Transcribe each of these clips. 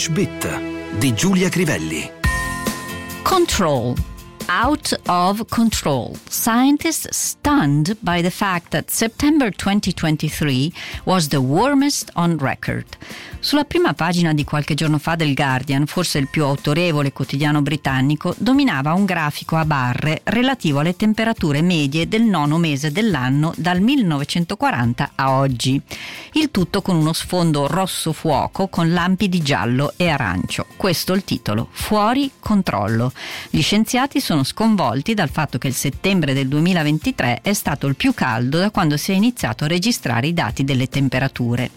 English Bit di Giulia Crivelli. Control. Out of control. Scientists stunned by the fact that September 2023 was the warmest on record. Sulla prima pagina di qualche giorno fa del Guardian, forse il più autorevole quotidiano britannico, dominava un grafico a barre relativo alle temperature medie del nono mese dell'anno dal 1940 a oggi. Il tutto con uno sfondo rosso fuoco con lampi di giallo e arancio. Questo il titolo, Fuori controllo. Gli scienziati sono sconvolti dal fatto che il settembre del 2023 è stato il più caldo da quando si è iniziato a registrare i dati delle temperature.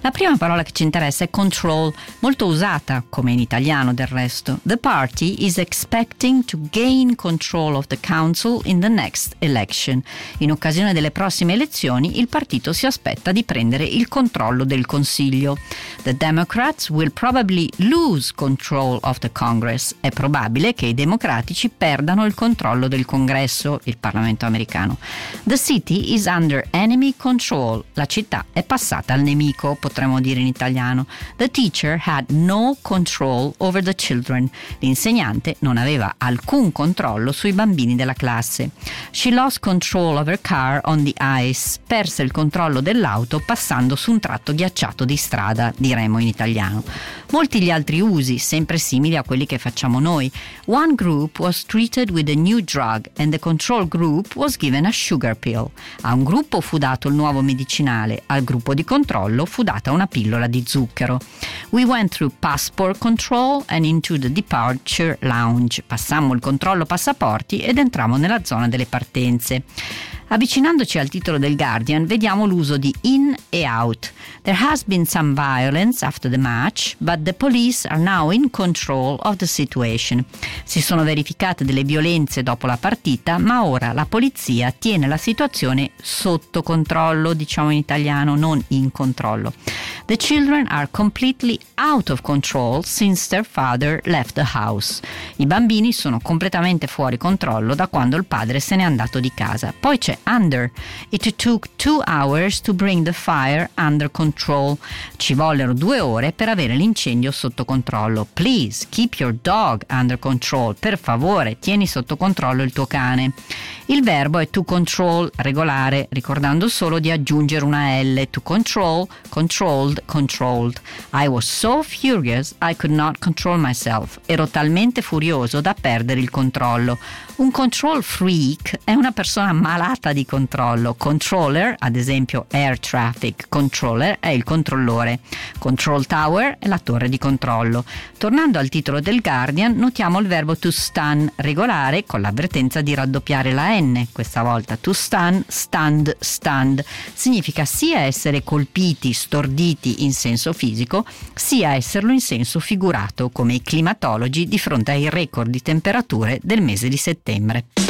La prima parola che ci interessa è control, molto usata come in italiano del resto. The party is expecting to gain control of the council in the next election. In occasione delle prossime elezioni il partito si aspetta di prendere il controllo del Consiglio. The Democrats will probably lose control of the Congress. È probabile che i democratici perdano il controllo del Congresso, il Parlamento americano. The city is under enemy control. La città è passata al nemico potremmo dire in italiano. The teacher had no control over the children. L'insegnante non aveva alcun controllo sui bambini della classe. She lost control of her car on the ice. Perse il controllo dell'auto passando su un tratto ghiacciato di strada, diremo in italiano. Molti gli altri usi, sempre simili a quelli che facciamo noi. One group was treated with a new drug and the control group was given a sugar pill. A un gruppo fu dato il nuovo medicinale, al gruppo di controllo fu data una pillola di zucchero. We went through passport control and into the departure lounge. Passammo il controllo passaporti ed entrammo nella zona delle partenze. Avvicinandoci al titolo del Guardian, vediamo l'uso di in e out. There has been some violence after the match, but the police are now in control of the situation. Si sono verificate delle violenze dopo la partita, ma ora la polizia tiene la situazione sotto controllo, diciamo in italiano, non in controllo. The children are completely out of control since their father left the house. I bambini sono completamente fuori controllo da quando il padre se n'è andato di casa. Poi c'è under. It took two hours to bring the fire under control. Ci vollero due ore per avere l'incendio sotto controllo. Please keep your dog under control. Per favore, tieni sotto controllo il tuo cane. Il verbo è to control, regolare, ricordando solo di aggiungere una L. To control, controlled, controlled. I was so furious I could not control myself. Ero talmente furioso da perdere il controllo. Un control freak è una persona malata di controllo. Controller, ad esempio air traffic controller, è il controllore. Control tower è la torre di controllo. Tornando al titolo del Guardian, notiamo il verbo to stun, regolare, con l'avvertenza di raddoppiare la N, questa volta to stun, stand, stand. Significa sia essere colpiti, storditi in senso fisico, sia esserlo in senso figurato, come i climatologi di fronte ai record di temperature del mese di settembre.